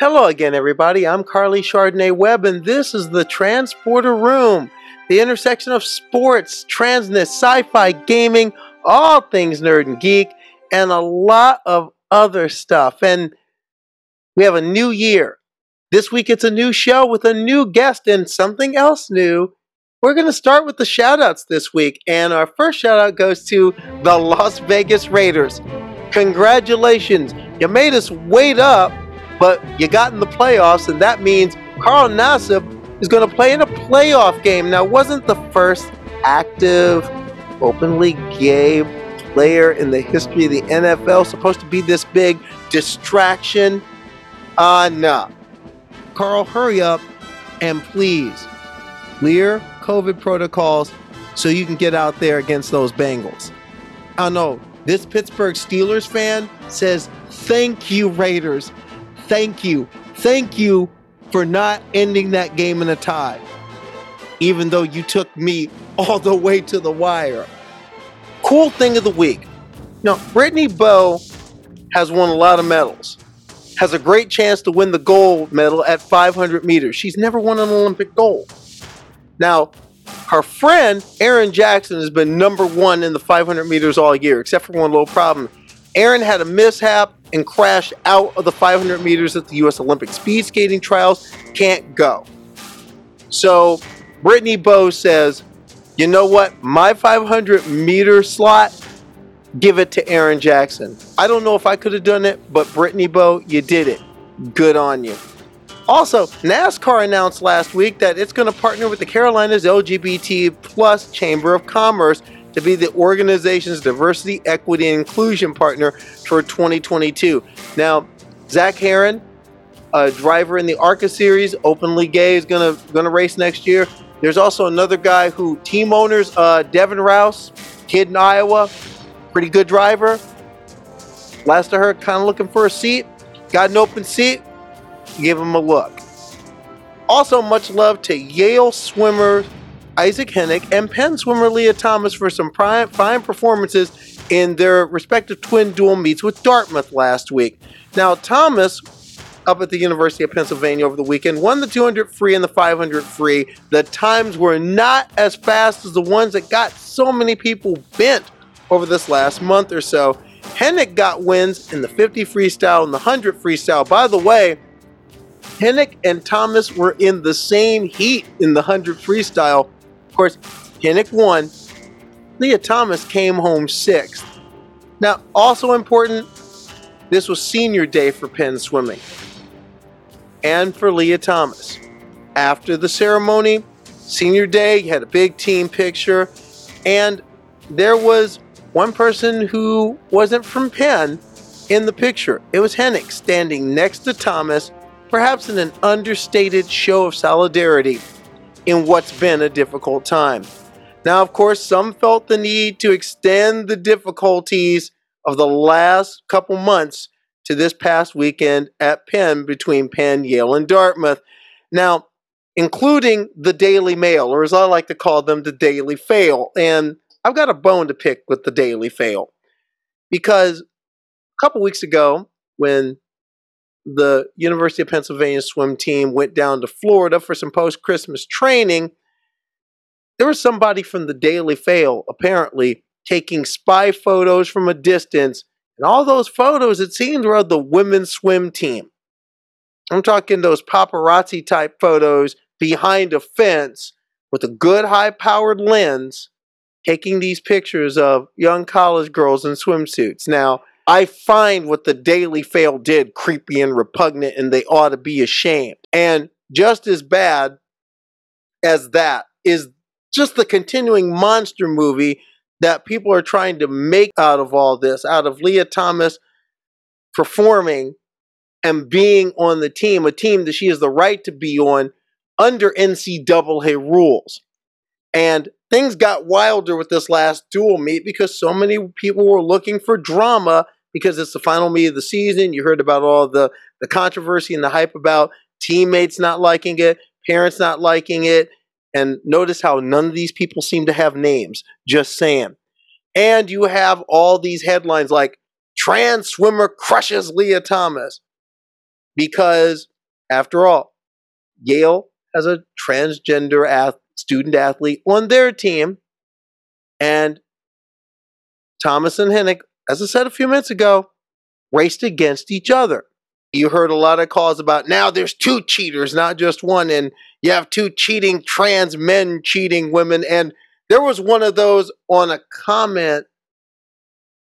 Hello again, everybody. I'm Karleigh Chardonnay Webb, and this is the Transporter Room, the intersection of sports, transness, sci fi, gaming, all things nerd and geek, and a lot of other stuff. And we have a new year. This week it's a new show with a new guest and something else new. We're going to start with the shout outs this week, and our first shout out goes to the Las Vegas Raiders. Congratulations! You made us wait up but you got in the playoffs, and that means Carl Nassib is going to play in a playoff game. Now, wasn't the first active, openly gay player in the history of the NFL supposed to be this big distraction? Uh, no. Carl, hurry up and please clear COVID protocols so you can get out there against those Bengals. I know this Pittsburgh Steelers fan says, Thank you, Raiders thank you. Thank you for not ending that game in a tie, even though you took me all the way to the wire. Cool thing of the week. Now, Brittany Bowe has won a lot of medals, has a great chance to win the gold medal at 500 meters. She's never won an Olympic gold. Now, her friend, Erin Jackson, has been number one in the 500 meters all year, except for one little problem. Erin had a mishap and crashed out of the 500 meters at the U.S. Olympic speed skating trials. Can't go. So Brittany Bowe says, you know what? My 500 meter slot, give it to Erin Jackson. I don't know if I could have done it, but Brittany Bowe, you did it. Good on you. Also, NASCAR announced last week that it's going to partner with the Carolinas LGBT plus Chamber of Commerce to be the organization's diversity, equity, and inclusion partner for 2022. Now, Zach Herrin, a driver in the ARCA series, openly gay, is gonna gonna race next year. There's also another guy who team owners, uh, Devin Rouse, kid in Iowa, pretty good driver. Last I heard, kind of looking for a seat. Got an open seat. Give him a look. Also, much love to Yale swimmer Iszac Henig and Penn swimmer Lia Thomas for some fine performances in their respective twin dual meets with Dartmouth last week. Now, Thomas, up at the University of Pennsylvania over the weekend, won the 200 free and the 500 free. The times were not as fast as the ones that got so many people bent over this last month or so. Henig got wins in the 50 freestyle and the 100 freestyle. By the way, Henig and Thomas were in the same heat in the 100 freestyle course, Henig won. Lia Thomas came home sixth. Now, also important, this was senior day for Penn Swimming and for Lia Thomas. After the ceremony, senior day, had a big team picture, and there was one person who wasn't from Penn in the picture. It was Henig standing next to Thomas, perhaps in an understated show of solidarity in what's been a difficult time. Now, of course, some felt the need to extend the difficulties of the last couple months to this past weekend at Penn between Penn, Yale, and Dartmouth. Now, including the Daily Mail, or as I like to call them, the Daily Fail. And I've got a bone to pick with the Daily Fail because a couple weeks ago, when the University of Pennsylvania swim team went down to Florida for some post Christmas training. There was somebody from the Daily Fail apparently taking spy photos from a distance. And all those photos, it seemed, were of the women's swim team. I'm talking those paparazzi type photos behind a fence with a good high powered lens taking these pictures of young college girls in swimsuits. Now, I find what the Daily Fail did creepy and repugnant, and they ought to be ashamed. And just as bad as that is just the continuing monster movie that people are trying to make out of all this, out of Lia Thomas performing and being on the team, a team that she has the right to be on under NCAA rules. And things got wilder with this last dual meet because so many people were looking for drama because it's the final meet of the season. You heard about all the, the controversy and the hype about teammates not liking it, parents not liking it. And notice how none of these people seem to have names, just saying. And you have all these headlines like trans swimmer crushes Lia Thomas. because, after all, Yale has a transgender ath- student athlete on their team, and Thomas and Henig, as I said a few minutes ago, raced against each other. You heard a lot of calls about now there's two cheaters, not just one, and you have two cheating trans men cheating women. And there was one of those on a comment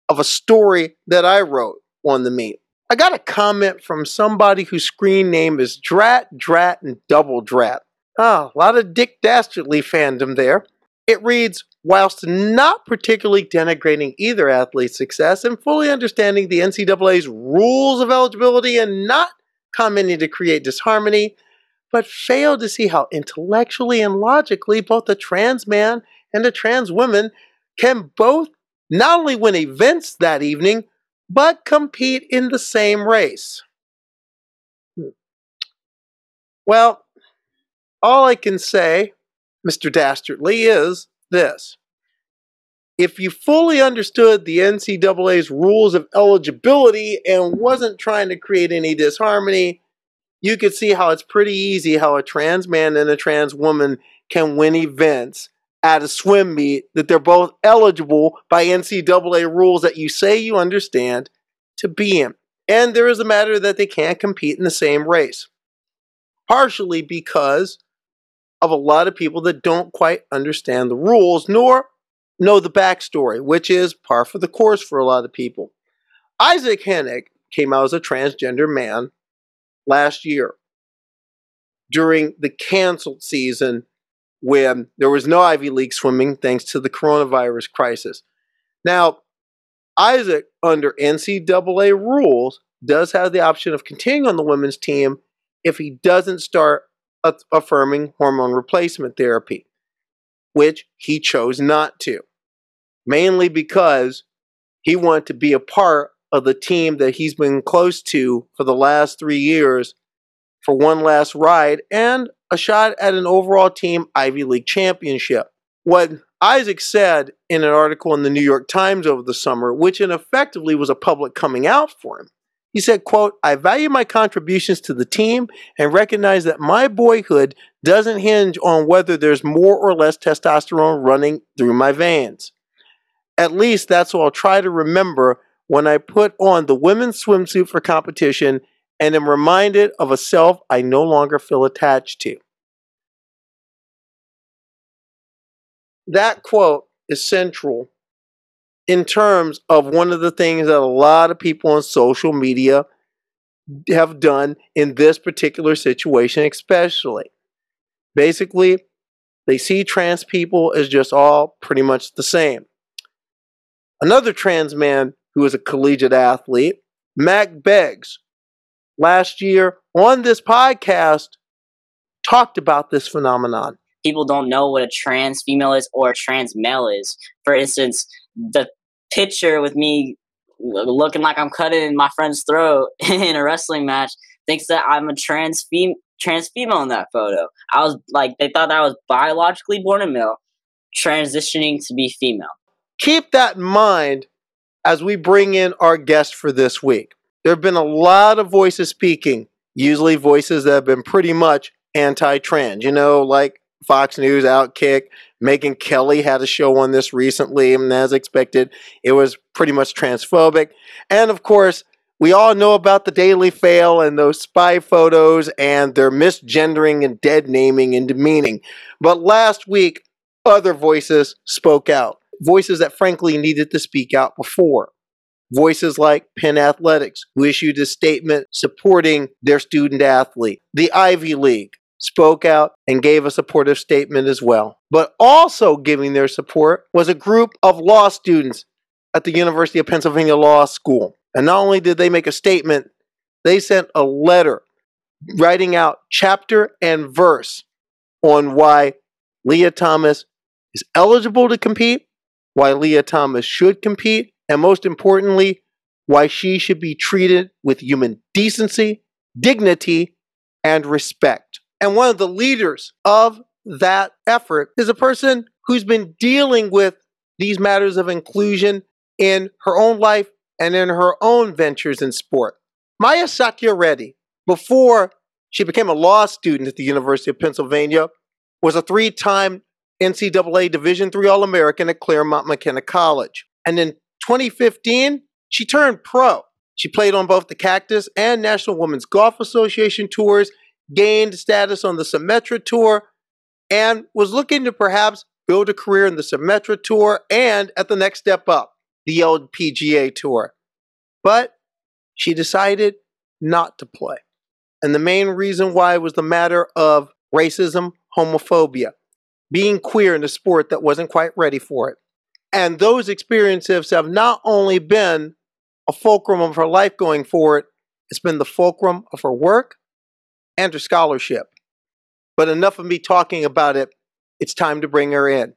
of a story that I wrote on the meme. I got a comment from somebody whose screen name is Drat, Drat, and Double Drat. Ah, a lot of Dick Dastardly fandom there. It reads, whilst not particularly denigrating either athlete's success and fully understanding the NCAA's rules of eligibility and not commenting to create disharmony, but failed to see how intellectually and logically both a trans man and a trans woman can both not only win events that evening, but compete in the same race. Hmm. Well, all I can say, Mr. Dastardly, is this. If you fully understood the NCAA's rules of eligibility and wasn't trying to create any disharmony, you could see how it's pretty easy how a trans man and a trans woman can win events at a swim meet that they're both eligible by NCAA rules that you say you understand to be in. And there is a matter that they can't compete in the same race. Partially because of a lot of people that don't quite understand the rules nor know the backstory, which is par for the course for a lot of people. Iszac Henig came out as a transgender man last year during the canceled season when there was no Ivy League swimming thanks to the coronavirus crisis. Now, Iszac, under NCAA rules, does have the option of continuing on the women's team if he doesn't start affirming hormone replacement therapy, which he chose not to, mainly because he wanted to be a part of the team that he's been close to for the last three years for one last ride and a shot at an overall team Ivy League championship. What Iszac said in an article in the New York Times over the summer, which in effectively was a public coming out for him, he said, quote, I value my contributions to the team and recognize that my boyhood doesn't hinge on whether there's more or less testosterone running through my veins. At least that's what I'll try to remember when I put on the women's swimsuit for competition and am reminded of a self I no longer feel attached to. That quote is central in terms of one of the things that a lot of people on social media have done in this particular situation, especially. Basically, they see trans people as just all pretty much the same. Another trans man who is a collegiate athlete, Mack Beggs, last year on this podcast talked about this phenomenon. People don't know what a trans female is or a trans male is. For instance, the picture with me looking like I'm cutting my friend's throat in a wrestling match thinks that I'm a trans fem- trans female in that photo. I was like, they thought I was biologically born a male, transitioning to be female. Keep that in mind as we bring in our guest for this week. There have been a lot of voices speaking, usually voices that have been pretty much anti trans, you know, like Fox News, Outkick, Megyn Kelly had a show on this recently, and as expected, it was pretty much transphobic. And of course, we all know about the Daily Fail and those spy photos and their misgendering and dead naming and demeaning. But last week, other voices spoke out. Voices that frankly needed to speak out before. Voices like Penn Athletics, who issued a statement supporting their student athlete. The Ivy League, spoke out and gave a supportive statement as well. But also giving their support was a group of law students at the University of Pennsylvania Law School. And not only did they make a statement, they sent a letter writing out chapter and verse on why Lia Thomas is eligible to compete, why Lia Thomas should compete, and most importantly, why she should be treated with human decency, dignity, and respect. And one of the leaders of that effort is a person who's been dealing with these matters of inclusion in her own life and in her own ventures in sport. Maya Satyarthi before she became a law student at the University of Pennsylvania, was a three-time NCAA Division III All-American at Claremont McKenna College. And in 2015, she turned pro. She played on both the Cactus and National Women's Golf Association tours, gained status on the Symetra Tour, and was looking to perhaps build a career in the Symetra Tour and at the next step up, the LPGA Tour. But she decided not to play. And the main reason why was the matter of racism, homophobia, being queer in a sport that wasn't quite ready for it. And those experiences have not only been a fulcrum of her life going forward, it's been the fulcrum of her work and her scholarship. But enough of me talking about it. It's time to bring her in.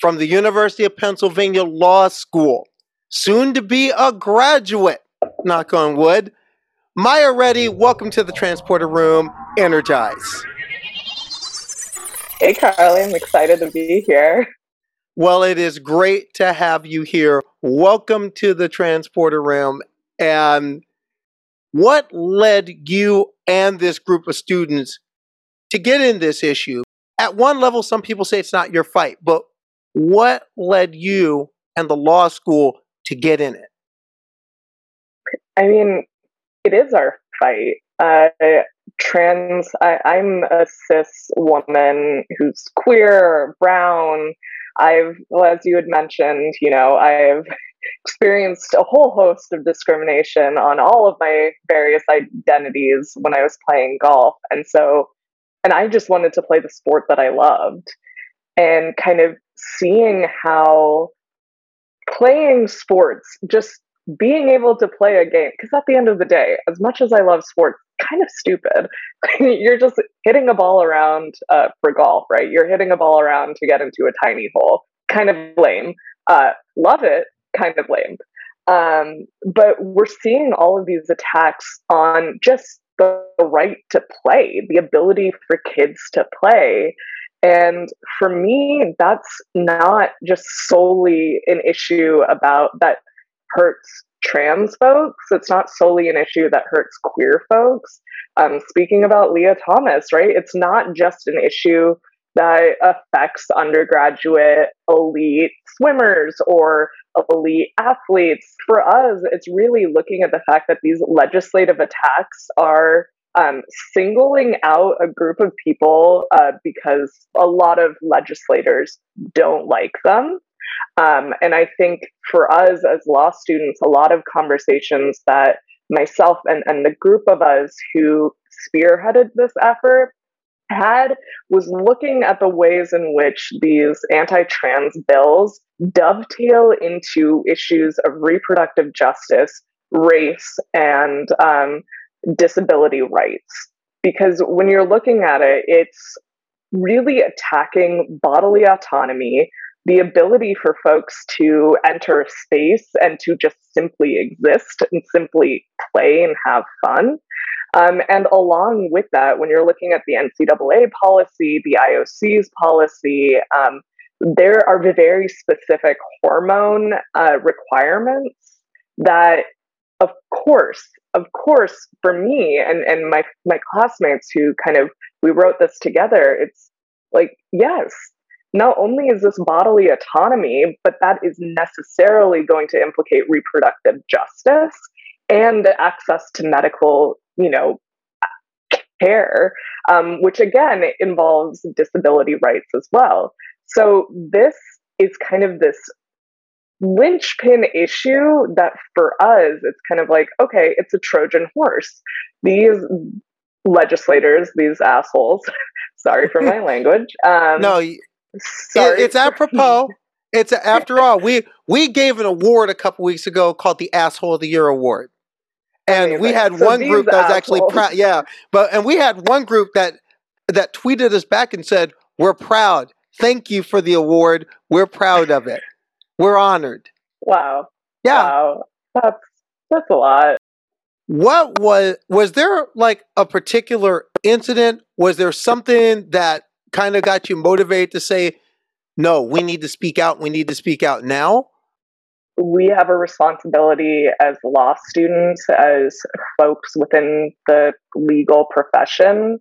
From the University of Pennsylvania Law School, soon to be a graduate, knock on wood, Maya Reddy, welcome to the transporter room. Energize. Hey, Karleigh, I'm excited to be here. Well, it is great to have you here. Welcome to the transporter room. And what led you and this group of students to get in this issue? At one level, some people say it's not your fight, but what led you and the law school to get in it? I mean, it is our fight. Uh, trans, I, I'm a cis woman who's queer, brown. I've, well, as you had mentioned, you know, I've experienced a whole host of discrimination on all of my various identities when I was playing golf. And so, and I just wanted to play the sport that I loved. And kind of seeing how playing sports just being able to play a game because at the end of the day as much as i love sports kind of stupid you're just hitting a ball around uh, for golf right you're hitting a ball around to get into a tiny hole kind of lame uh, love it kind of lame um, but we're seeing all of these attacks on just the right to play the ability for kids to play and for me, that's not just solely an issue about that hurts trans folks. It's not solely an issue that hurts queer folks. Um, speaking about Lia Thomas, right? It's not just an issue that affects undergraduate elite swimmers or elite athletes. For us, it's really looking at the fact that these legislative attacks are um, singling out a group of people uh, because a lot of legislators don't like them. Um, and I think for us as law students, a lot of conversations that myself and, and the group of us who spearheaded this effort had was looking at the ways in which these anti trans bills dovetail into issues of reproductive justice, race, and um, disability rights. Because when you're looking at it, it's really attacking bodily autonomy, the ability for folks to enter space and to just simply exist and simply play and have fun. Um, and along with that, when you're looking at the NCAA policy, the IOC's policy, um, there are very specific hormone uh, requirements that, of course, of course, for me and, and my my classmates who kind of we wrote this together, it's like, yes, not only is this bodily autonomy, but that is necessarily going to implicate reproductive justice and access to medical, you know, care, um, which again involves disability rights as well. So this is kind of this linchpin issue that for us, it's kind of like, okay, it's a Trojan horse. These legislators, these assholes, sorry for my language. Um, no, sorry. it's apropos. It's after all, we we gave an award a couple weeks ago called the Asshole of the Year Award, and we had so one group that was actually proud. Yeah, but and we had one group that that tweeted us back and said, "We're proud. Thank you for the award. We're proud of it." We're honored. Wow. Yeah. Wow. That's that's a lot. What was was there like a particular incident? Was there something that kind of got you motivated to say, "No, we need to speak out. We need to speak out now"? we have a responsibility as law students, as folks within the legal profession,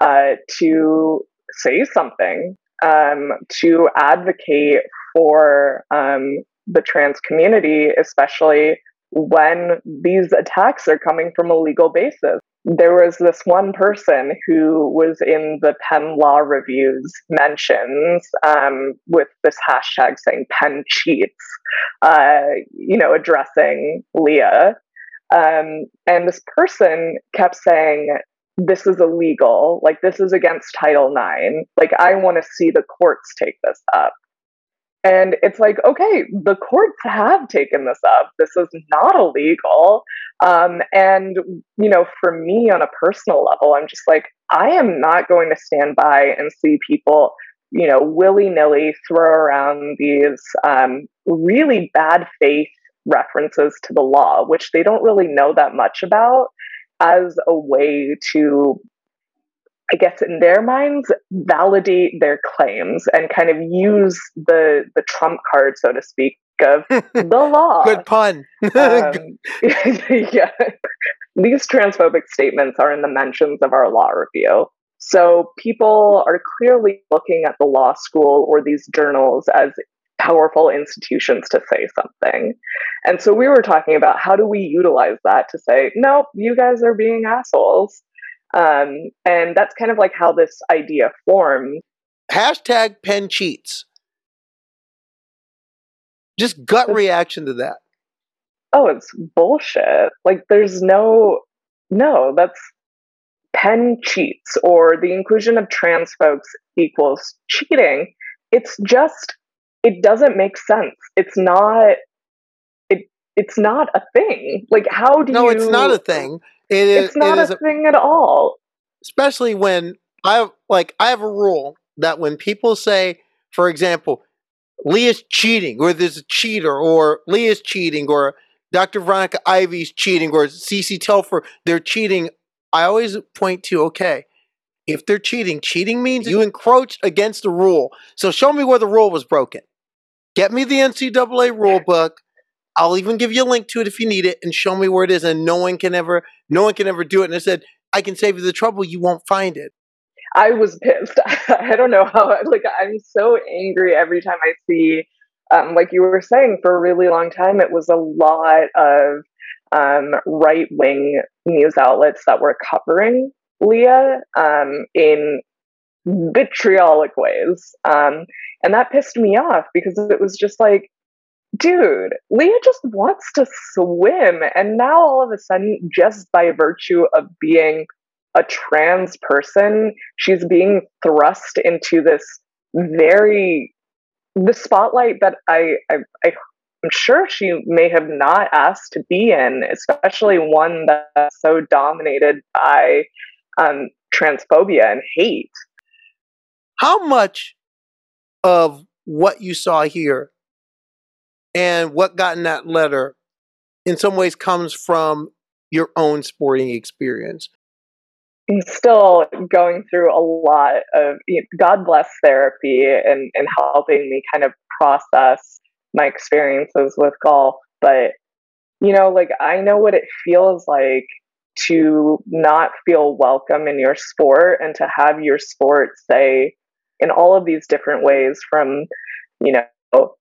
uh, to say something, um, to advocate for um, the trans community, especially when these attacks are coming from a legal basis. There was this one person who was in the Penn Law Review's mentions um, with this hashtag saying Penn cheats, uh, you know, addressing Lia. Um, and this person kept saying, this is illegal. Like, this is against Title IX. Like, I want to see the courts take this up. And it's like, okay, the courts have taken this up. This is not illegal. Um, and, you know, for me on a personal level, I'm just like, I am not going to stand by and see people, you know, willy nilly throw around these um, really bad faith references to the law, which they don't really know that much about, as a way to I guess in their minds, validate their claims and kind of use the the trump card, so to speak, of the law. Good pun. um, yeah. These transphobic statements are in the mentions of our law review. So people are clearly looking at the law school or these journals as powerful institutions to say something. And so we were talking about how do we utilize that to say, nope, you guys are being assholes. Um, and that's kind of like how this idea formed. Hashtag Penn cheats. Just gut reaction to that. Oh, it's bullshit. Like, there's no, no, that's Penn cheats or the inclusion of trans folks equals cheating. It's just, it doesn't make sense. It's not, it, it's not a thing. Like, how do no, you? No, it's not a thing. It is. It's not it is a thing at all. Especially when I like I have a rule that when people say, for example, Lia's cheating, or there's a cheater, or Lia's cheating, or Dr. Veronica Ivy's cheating, or CeCé Telfer, they're cheating. I always point to okay, if they're cheating, cheating means you encroached against the rule. So show me where the rule was broken. Get me the NCAA rule book. I'll even give you a link to it if you need it and show me where it is. And no one can ever, no one can ever do it. And I said, I can save you the trouble. You won't find it. I was pissed. I don't know how, like, I'm so angry every time I see, um, like you were saying, for a really long time, it was a lot of um, right wing news outlets that were covering Lia um, in vitriolic ways. Um, and that pissed me off because it was just like, dude, Lia just wants to swim. And now all of a sudden, just by virtue of being a trans person, she's being thrust into this very the spotlight that I, I, I am sure she may have not asked to be in, especially one that's so dominated by um, transphobia and hate. How much of what you saw here and what got in that letter in some ways comes from your own sporting experience I'm still going through a lot of you know, God bless therapy and, and helping me kind of process my experiences with golf. But, you know, like I know what it feels like to not feel welcome in your sport and to have your sport say in all of these different ways from, you know,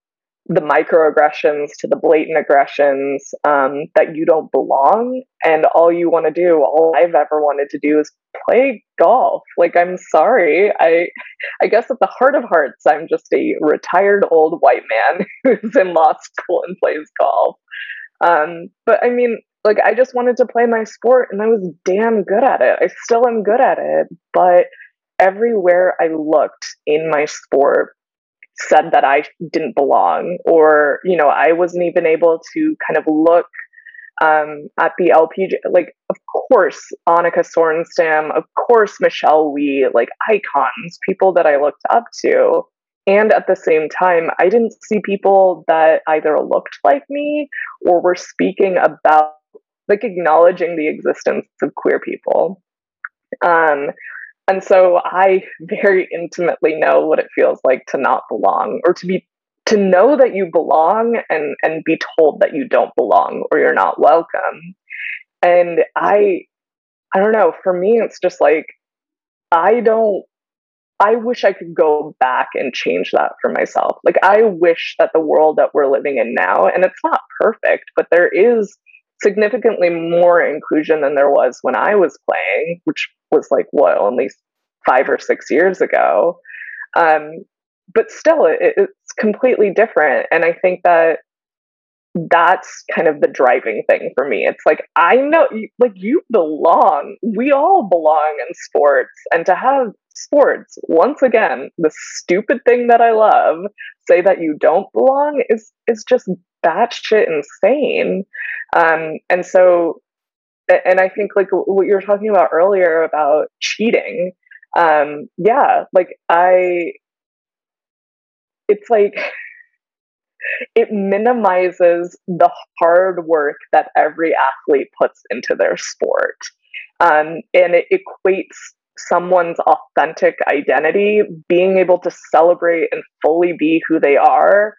the microaggressions to the blatant aggressions um, that you don't belong. And all you want to do all i've ever wanted to do is play golf. Like i'm sorry. I i guess at the heart of hearts i'm just a retired old white man who's in law school and plays golf. Um, but i mean like i just wanted to play my sport and i was damn good at it. I still am good at it but everywhere i looked in my sport said that I didn't belong, or you know, I wasn't even able to kind of look um, at the LPG. Like, of course, Annika Sorenstam, of course, Michelle Wie, like icons, people that I looked up to. And at the same time, I didn't see people that either looked like me or were speaking about, like, acknowledging the existence of queer people. Um, and so I very intimately know what it feels like to not belong or to be to know that you belong and and be told that you don't belong or you're not welcome. And i i don't know for me it's just like i don't i wish i could go back and change that for myself. Like i wish that the world that we're living in now and it's not perfect but there is significantly more inclusion than there was when i was playing which was like what only five or six years ago. Um, but still it, it's completely different and i think that that's kind of the driving thing for me. It's like i know like you belong. We all belong in sports and to have sports once again the stupid thing that i love say that you don't belong is is just batshit insane um and so and i think like what you were talking about earlier about cheating um yeah like i it's like it minimizes the hard work that every athlete puts into their sport. Um, and it equates someone's authentic identity, being able to celebrate and fully be who they are,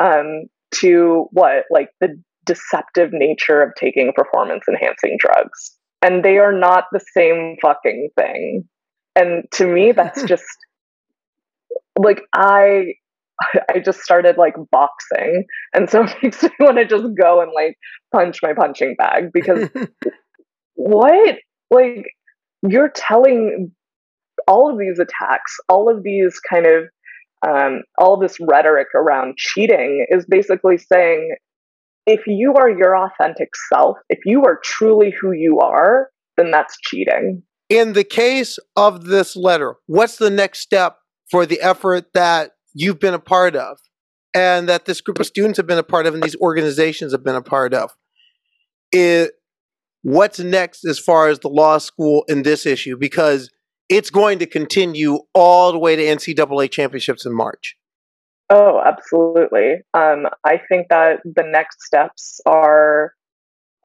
um, to what? Like the deceptive nature of taking performance enhancing drugs. And they are not the same fucking thing. And to me, that's just like I I just started like boxing. And so it makes me want to just go and like punch my punching bag because what? Like, you're telling all of these attacks, all of these kind of, um, all this rhetoric around cheating is basically saying if you are your authentic self, if you are truly who you are, then that's cheating. In the case of this letter, what's the next step for the effort that you've been a part of and that this group of students have been a part of and these organizations have been a part of. It, what's next as far as the law school in this issue? Because it's going to continue all the way to NCAA championships in March. Oh, absolutely. Um, I think that the next steps are,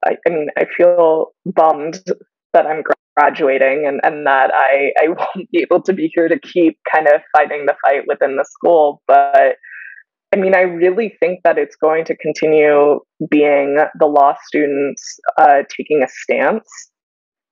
I, I mean, I feel bummed that I'm graduating and, and that I, I won't be able to be here to keep kind of fighting the fight within the school. But I mean, I really think that it's going to continue being the law students uh, taking a stance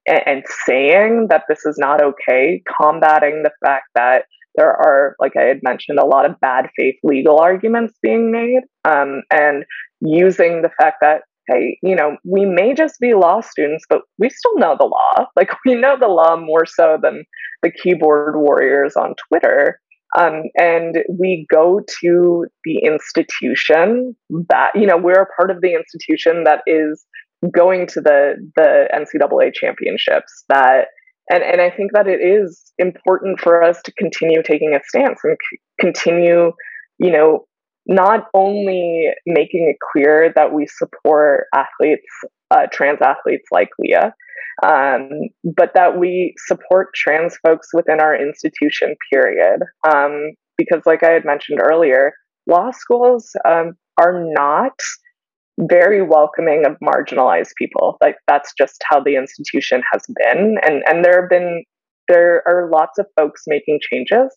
and, and saying that this is not okay, combating the fact that there are, like I had mentioned, a lot of bad faith legal arguments being made, um, and using the fact that hey, you know, we may just be law students, but we still know the law. Like we know the law more so than the keyboard warriors on Twitter. Um, and we go to the institution that, you know, we're a part of the institution that is going to the the NCAA championships that and and I think that it is important for us to continue taking a stance and c- continue, you know, not only making it clear that we support athletes, uh, trans athletes like Lia, um, but that we support trans folks within our institution, period. Um, because, like I had mentioned earlier, law schools um, are not very welcoming of marginalized people. Like that's just how the institution has been, and and there have been there are lots of folks making changes,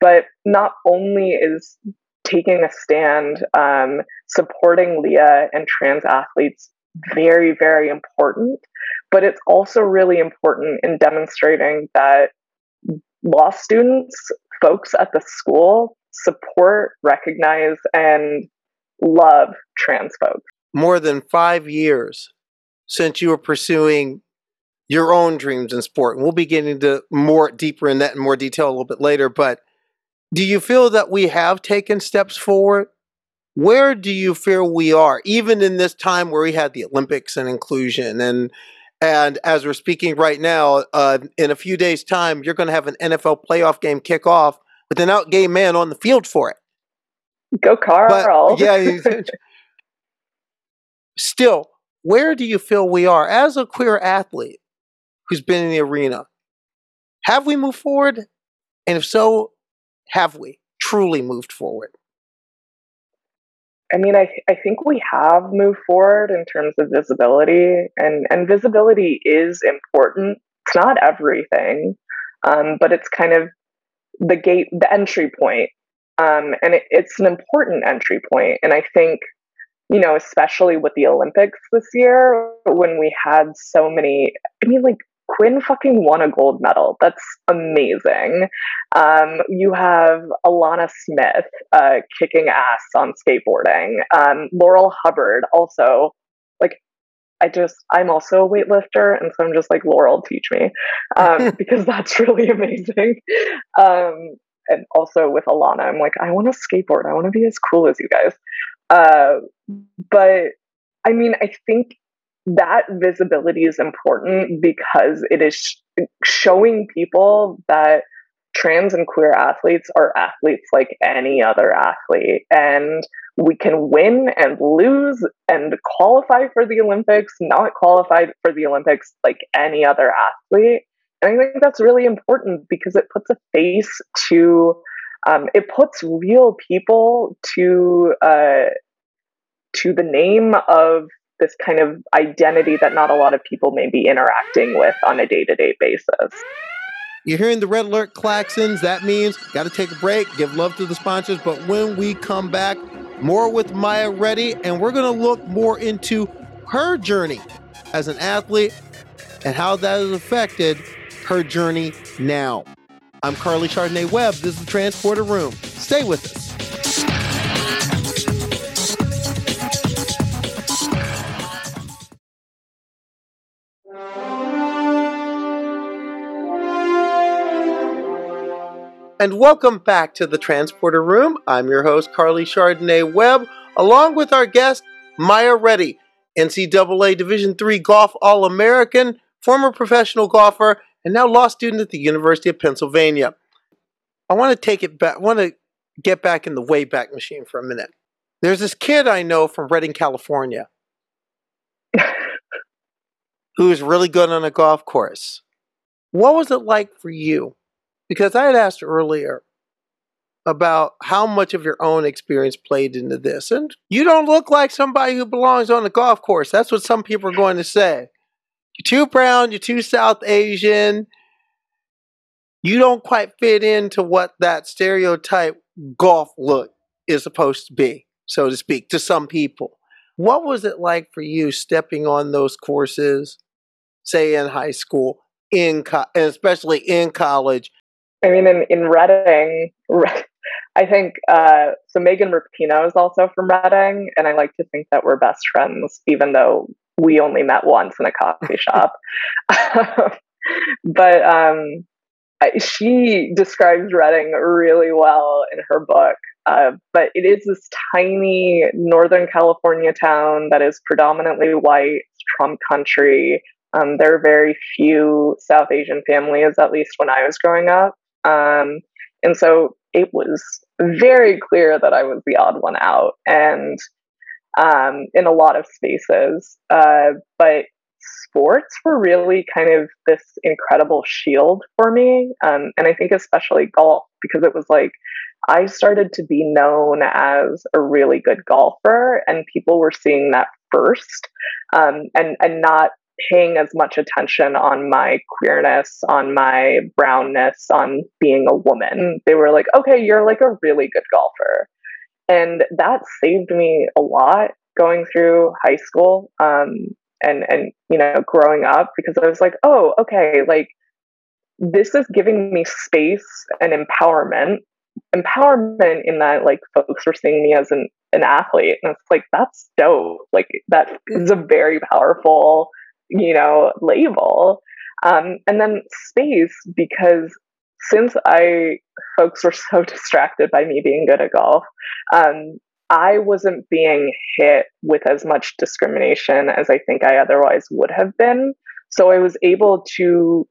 but not only is taking a stand, um, supporting Lia and trans athletes very, very important. But it's also really important in demonstrating that law students, folks at the school, support, recognize, and love trans folks. More than five years since you were pursuing your own dreams in sport. And we'll be getting to more deeper in that in more detail a little bit later. But do you feel that we have taken steps forward? Where do you feel we are, even in this time where we had the Olympics and inclusion, and and as we're speaking right now, uh, in a few days' time, you're going to have an NFL playoff game kick off with an out gay man on the field for it. Go, Carl! But, yeah. still, where do you feel we are as a queer athlete who's been in the arena? Have we moved forward? And if so, have we truly moved forward? I mean, I, I think we have moved forward in terms of visibility, and, and visibility is important. It's not everything, um, but it's kind of the gate, the entry point Um, and it, it's an important entry point. And I think, you know, especially with the Olympics this year, when we had so many, I mean, like Quinn fucking won a gold medal. That's amazing. Um, you have Alana Smith uh, kicking ass on skateboarding. Um, Laurel Hubbard also, like, I just, I'm also a weightlifter. And so I'm just like, Laurel, teach me um, because that's really amazing. And also with Alana, I'm like, I want to skateboard. I want to be as cool as you guys. Uh, but I mean, I think that visibility is important because it is showing people that trans and queer athletes are athletes like any other athlete and we can win and lose and qualify for the olympics not qualified for the olympics like any other athlete and i think that's really important because it puts a face to um, it puts real people to uh, to the name of this kind of identity that not a lot of people may be interacting with on a day to day basis. You're hearing the red alert klaxons. That means got to take a break, give love to the sponsors. But when we come back, more with Maya Reddy, and we're going to look more into her journey as an athlete and how that has affected her journey now. I'm Karleigh Chardonnay Webb. This is the Transporter Room. Stay with us. And welcome back to the Transporter Room. I'm your host, Karleigh Chardonnay Webb, along with our guest, Maya Reddy, NCAA Division III Golf All American, former professional golfer, and now law student at the University of Pennsylvania. I want to take it back, I want to get back in the Wayback Machine for a minute. There's this kid I know from Redding, California, who is really good on a golf course. What was it like for you? Because I had asked earlier about how much of your own experience played into this. And you don't look like somebody who belongs on a golf course. That's what some people are going to say. You're too brown, you're too South Asian. You don't quite fit into what that stereotype golf look is supposed to be, so to speak, to some people. What was it like for you stepping on those courses, say in high school, in co- and especially in college, I mean, in, in Redding, I think, uh, so Megan Rapinoe is also from Redding, and I like to think that we're best friends, even though we only met once in a coffee shop. but um, she describes Redding really well in her book. Uh, but it is this tiny Northern California town that is predominantly white, Trump country. Um, there are very few South Asian families, at least when I was growing up. Um, and so it was very clear that I was the odd one out, and um, in a lot of spaces. Uh, but sports were really kind of this incredible shield for me, um, and I think especially golf because it was like I started to be known as a really good golfer, and people were seeing that first, um, and and not paying as much attention on my queerness, on my brownness, on being a woman. They were like, okay, you're like a really good golfer. And that saved me a lot going through high school um, and, and, you know, growing up because I was like, oh, okay, like this is giving me space and empowerment. Empowerment in that, like, folks were seeing me as an, an athlete. And it's like, that's dope. Like, that is a very powerful you know, label. Um, and then space, because since I folks were so distracted by me being good at golf, um, I wasn't being hit with as much discrimination as I think I otherwise would have been. So I was able to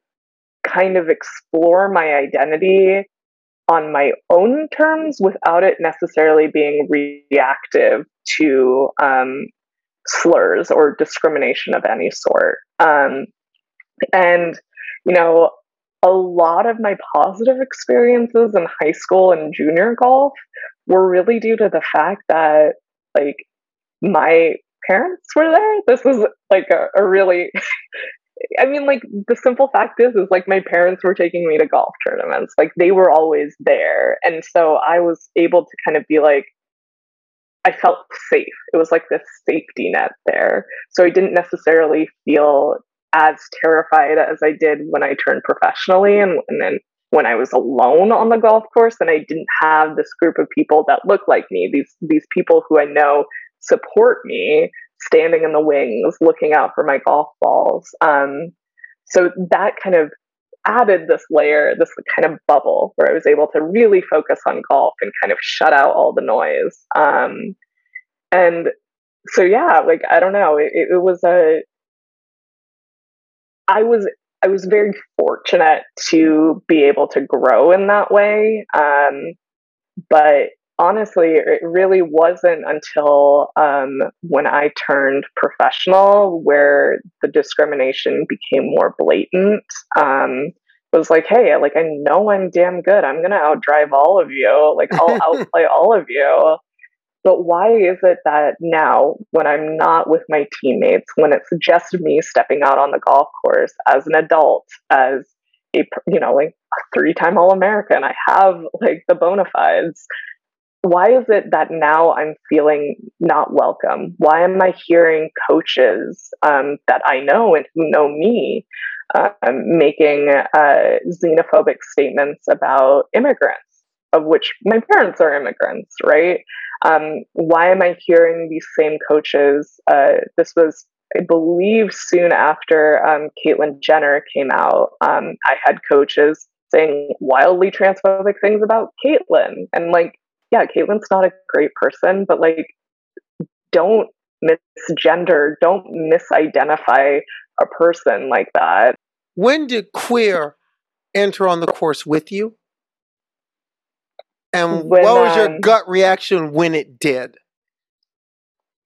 kind of explore my identity on my own terms without it necessarily being reactive to um, slurs or discrimination of any sort. Um, and, you know, a lot of my positive experiences in high school and junior golf were really due to the fact that, like, my parents were there. This was like a, a really I mean, like the simple fact is, is like my parents were taking me to golf tournaments. Like they were always there, and so I was able to kind of be like, I felt safe. It was like this safety net there. So I didn't necessarily feel as terrified as I did when I turned professionally, and, and then when I was alone on the golf course, and I didn't have this group of people that look like me. These these people who I know support me standing in the wings, looking out for my golf balls. Um, so that kind of added this layer, this kind of bubble where I was able to really focus on golf and kind of shut out all the noise. Um, and so, yeah, like, I don't know, it, it was a, I was, I was very fortunate to be able to grow in that way. Um, but honestly, it really wasn't until um, when I turned professional where the discrimination became more blatant. Um, it was like, hey, like I know I'm damn good. I'm gonna outdrive all of you. Like I'll outplay all of you. But why is it that now, when I'm not with my teammates, when it's just me stepping out on the golf course as an adult, as a you know like a three-time All-American, I have like the bona fides why is it that now I'm feeling not welcome? Why am I hearing coaches um, that I know and who know me uh, making uh, xenophobic statements about immigrants, of which my parents are immigrants, right? Um, why am I hearing these same coaches? Uh, this was, I believe, soon after um, Caitlyn Jenner came out. Um, I had coaches saying wildly transphobic things about Caitlyn, and like yeah, Caitlyn's not a great person, but like, don't misgender, don't misidentify a person like that. When did queer enter on the course with you? And when, what was your um, gut reaction when it did?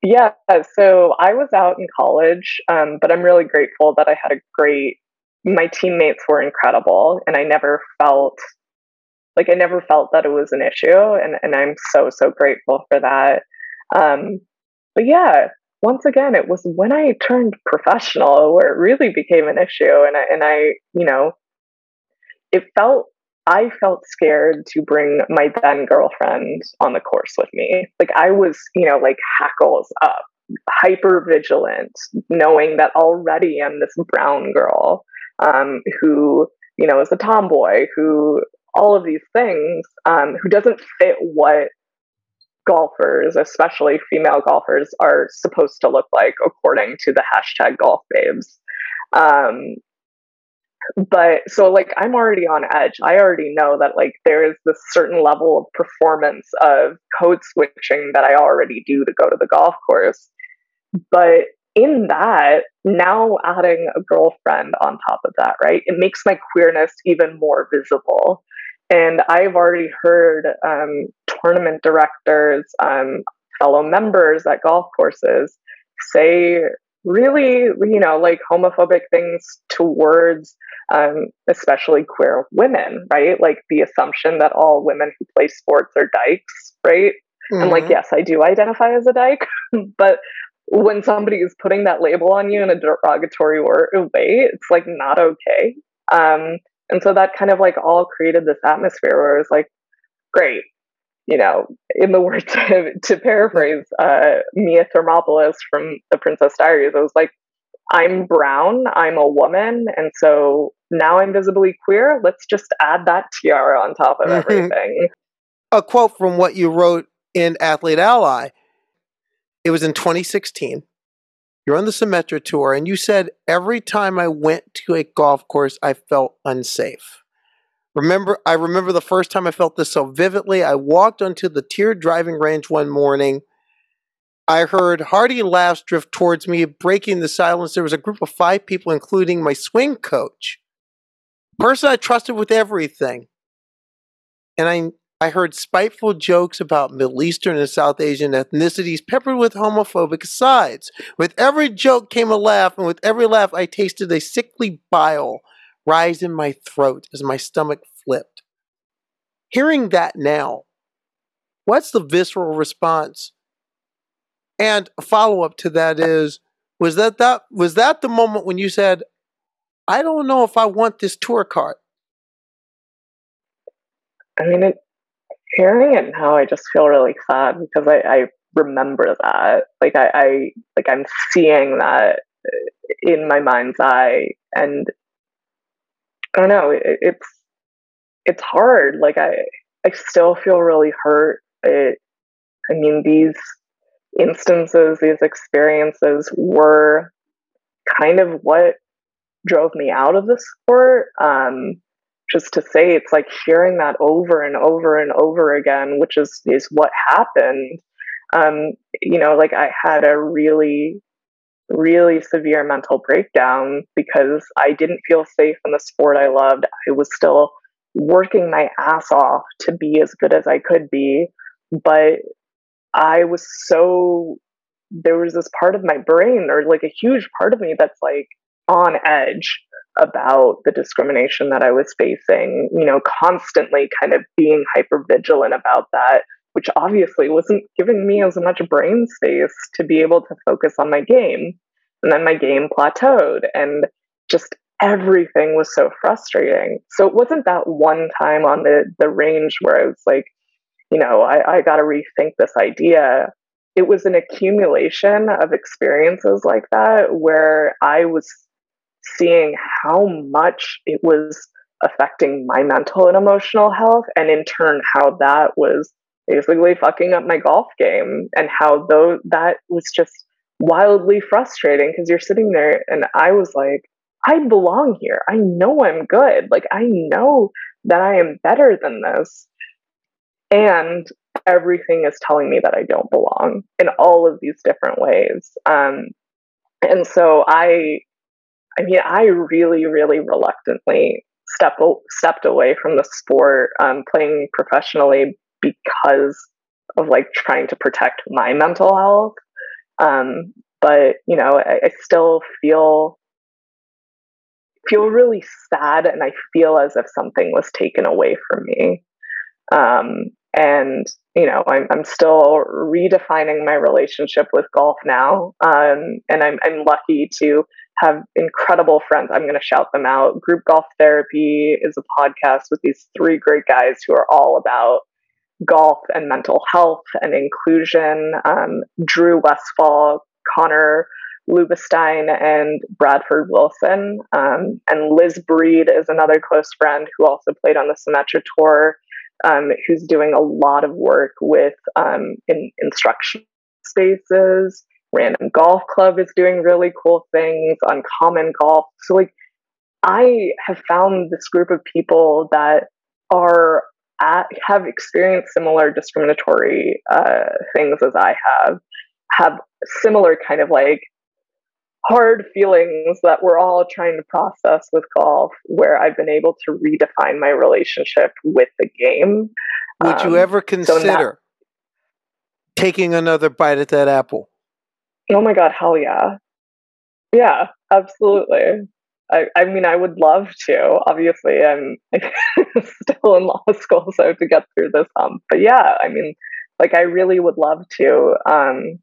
Yeah, so I was out in college, um, but I'm really grateful that I had a great. My teammates were incredible, and I never felt like I never felt that it was an issue, and and I'm so so grateful for that. Um, but yeah, once again, it was when I turned professional where it really became an issue, and I, and I you know, it felt I felt scared to bring my then girlfriend on the course with me. Like I was, you know, like hackles up, hyper vigilant, knowing that already I'm this brown girl um, who, you know, is a tomboy who all of these things um, who doesn't fit what golfers, especially female golfers, are supposed to look like according to the hashtag golf babes. Um, but so like I'm already on edge. I already know that like there is this certain level of performance of code switching that I already do to go to the golf course. But in that, now adding a girlfriend on top of that, right? It makes my queerness even more visible. And I've already heard um, tournament directors, um, fellow members at golf courses say really, you know, like homophobic things towards um, especially queer women, right? Like the assumption that all women who play sports are dykes, right? Mm-hmm. And like, yes, I do identify as a dyke, but when somebody is putting that label on you in a derogatory way, it's like not okay. Um, and so that kind of like all created this atmosphere where it was like, great, you know, in the words to, to paraphrase uh, Mia Thermopolis from The Princess Diaries, I was like, I'm brown, I'm a woman, and so now I'm visibly queer. Let's just add that tiara on top of mm-hmm. everything. A quote from what you wrote in Athlete Ally. It was in 2016. You're on the Symetra tour, and you said every time I went to a golf course, I felt unsafe. Remember, I remember the first time I felt this so vividly. I walked onto the tiered driving range one morning. I heard hearty laughs drift towards me, breaking the silence. There was a group of five people, including my swing coach, person I trusted with everything. And I I heard spiteful jokes about Middle Eastern and South Asian ethnicities peppered with homophobic sides. With every joke came a laugh, and with every laugh I tasted a sickly bile rise in my throat as my stomach flipped. Hearing that now, what's the visceral response? And a follow up to that is, was that, that was that the moment when you said, I don't know if I want this tour card. I mean, it, hearing it now, I just feel really sad because I, I remember that. Like I, I, like I'm seeing that in my mind's eye, and I don't know. It, it's it's hard. Like I, I still feel really hurt. It, I mean, these instances, these experiences were kind of what drove me out of the sport. Um, just to say, it's like hearing that over and over and over again, which is is what happened. Um, you know, like I had a really, really severe mental breakdown because I didn't feel safe in the sport I loved. I was still working my ass off to be as good as I could be, but I was so there was this part of my brain or like a huge part of me that's like on edge about the discrimination that I was facing, you know, constantly kind of being hyper vigilant about that, which obviously wasn't giving me as much brain space to be able to focus on my game. And then my game plateaued and just everything was so frustrating. So it wasn't that one time on the the range where I was like, you know, I, I gotta rethink this idea. It was an accumulation of experiences like that where I was seeing how much it was affecting my mental and emotional health, and in turn, how that was basically fucking up my golf game, and how though that was just wildly frustrating because you're sitting there, and I was like, I belong here. I know I'm good. Like, I know that I am better than this. And everything is telling me that I don't belong in all of these different ways. Um, and so I I mean, I really, really reluctantly step stepped away from the sport, um, playing professionally because of like trying to protect my mental health. Um, but you know, I, I still feel feel really sad, and I feel as if something was taken away from me. Um, and you know I'm, I'm still redefining my relationship with golf now um, and I'm, I'm lucky to have incredible friends i'm going to shout them out group golf therapy is a podcast with these three great guys who are all about golf and mental health and inclusion um, drew westfall connor Lubestein and Bradford Wilson. Um, and Liz Breed is another close friend who also played on the Symetra Tour um, who's doing a lot of work with um, in instruction spaces. Random Golf Club is doing really cool things. Uncommon Golf. So, like, I have found this group of people that are at, have experienced similar discriminatory uh, things as I have, have similar kind of like hard feelings that we're all trying to process with golf where I've been able to redefine my relationship with the game. Would um, you ever consider so that, taking another bite at that apple? Oh my god, hell yeah. Yeah, absolutely. I, I mean, I would love to. Obviously, I'm still in law school, so to get through this hump. But yeah, I mean, like, I really would love to. Um,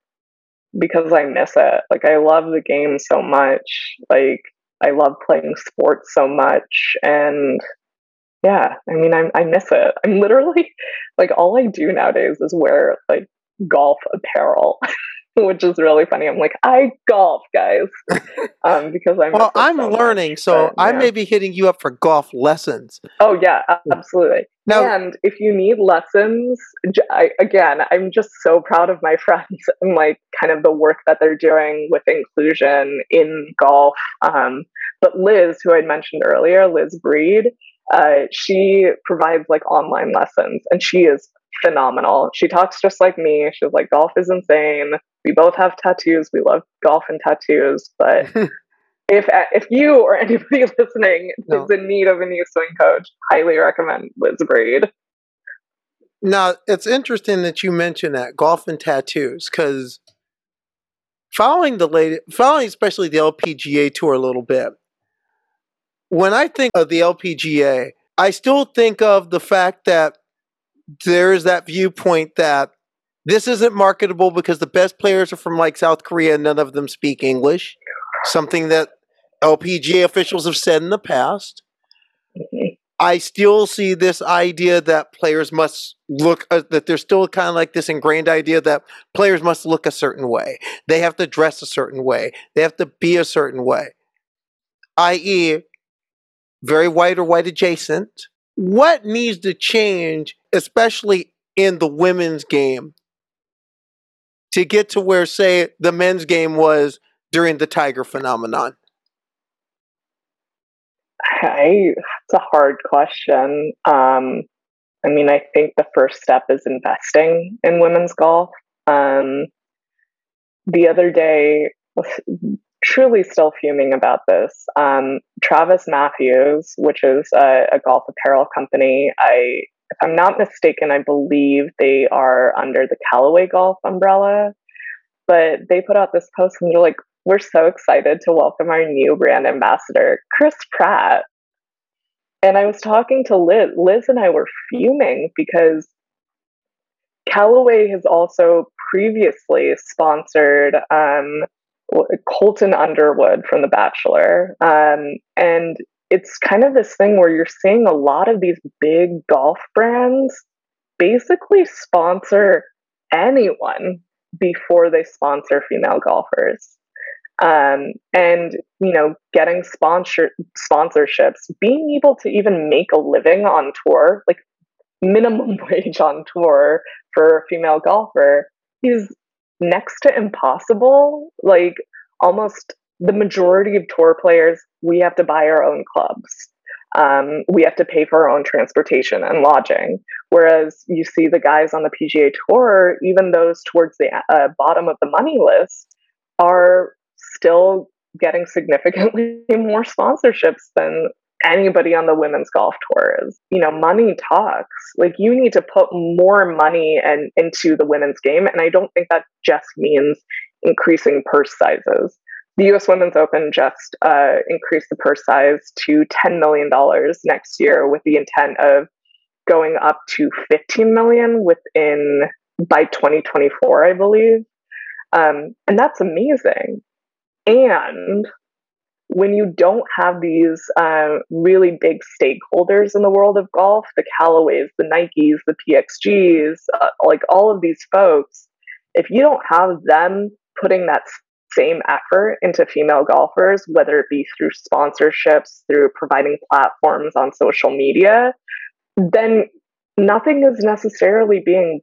because I miss it. Like I love the game so much. Like I love playing sports so much and yeah, I mean I'm, I miss it. I'm literally like all I do nowadays is wear like golf apparel. which is really funny. I'm like, I golf, guys, um, because I'm. well, I'm so learning, much, so but, I may be hitting you up for golf lessons. Oh yeah, absolutely. Now, and if you need lessons, I, again, I'm just so proud of my friends and like kind of the work that they're doing with inclusion in golf. Um, but Liz, who I mentioned earlier, Liz Breed, uh, she provides like online lessons, and she is phenomenal. She talks just like me. She's like, golf is insane. We both have tattoos. We love golf and tattoos. But if if you or anybody listening no. is in need of a new swing coach, highly recommend Liz Breed. Now it's interesting that you mention that golf and tattoos because following the late, following especially the LPGA tour a little bit. When I think of the LPGA, I still think of the fact that there is that viewpoint that this isn't marketable because the best players are from like South Korea and none of them speak English. Something that LPGA officials have said in the past. I still see this idea that players must look, uh, that there's still kind of like this ingrained idea that players must look a certain way. They have to dress a certain way. They have to be a certain way, i.e., very white or white adjacent. What needs to change, especially in the women's game, to get to where, say, the men's game was during the Tiger phenomenon? I, it's a hard question. Um, I mean, I think the first step is investing in women's golf. Um, the other day, truly still fuming about this. Um, Travis Matthews, which is a, a golf apparel company, I, if I'm not mistaken, I believe they are under the Callaway Golf umbrella. But they put out this post and they're like, we're so excited to welcome our new brand ambassador, Chris Pratt. And I was talking to Liz. Liz and I were fuming because Callaway has also previously sponsored um, Colton Underwood from The Bachelor. Um, and it's kind of this thing where you're seeing a lot of these big golf brands basically sponsor anyone before they sponsor female golfers. Um, and you know, getting sponsor sponsorships, being able to even make a living on tour, like minimum wage on tour for a female golfer, is next to impossible. Like almost the majority of tour players, we have to buy our own clubs. Um, we have to pay for our own transportation and lodging. Whereas you see the guys on the PGA Tour, even those towards the uh, bottom of the money list, are still getting significantly more sponsorships than anybody on the women's golf tour is. You know, money talks. Like you need to put more money and into the women's game. And I don't think that just means increasing purse sizes. The US Women's Open just uh, increased the purse size to $10 million next year with the intent of going up to 15 million within by 2024, I believe. Um, and that's amazing. And when you don't have these uh, really big stakeholders in the world of golf, the Callaways, the Nikes, the PXGs, uh, like all of these folks, if you don't have them putting that same effort into female golfers, whether it be through sponsorships, through providing platforms on social media, then nothing is necessarily being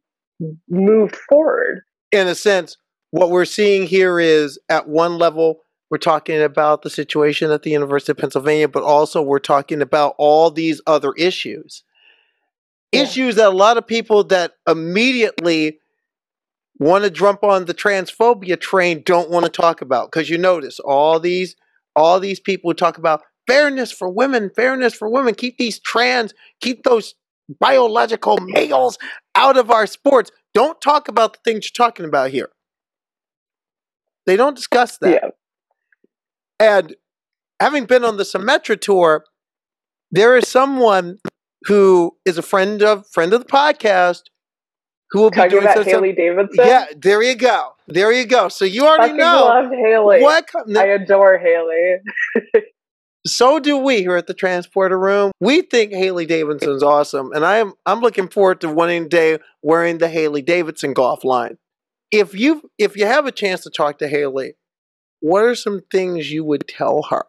moved forward. In a sense, what we're seeing here is at one level, we're talking about the situation at the University of Pennsylvania, but also we're talking about all these other issues. Yeah. Issues that a lot of people that immediately want to jump on the transphobia train don't want to talk about because you notice all these all these people who talk about fairness for women, fairness for women, keep these trans, keep those biological males out of our sports. Don't talk about the things you're talking about here. They don't discuss that. Yeah. And having been on the Symetra tour, there is someone who is a friend of friend of the podcast who will be Talking doing about Hailey Davidson. Yeah, there you go. There you go. So you already Fucking know love Hailey. what. I adore Hailey. so do we here at the Transporter Room. We think Hailey Davidson's awesome, and I am I'm looking forward to one day wearing the Hailey Davidson golf line. If you if you have a chance to talk to Hailey, what are some things you would tell her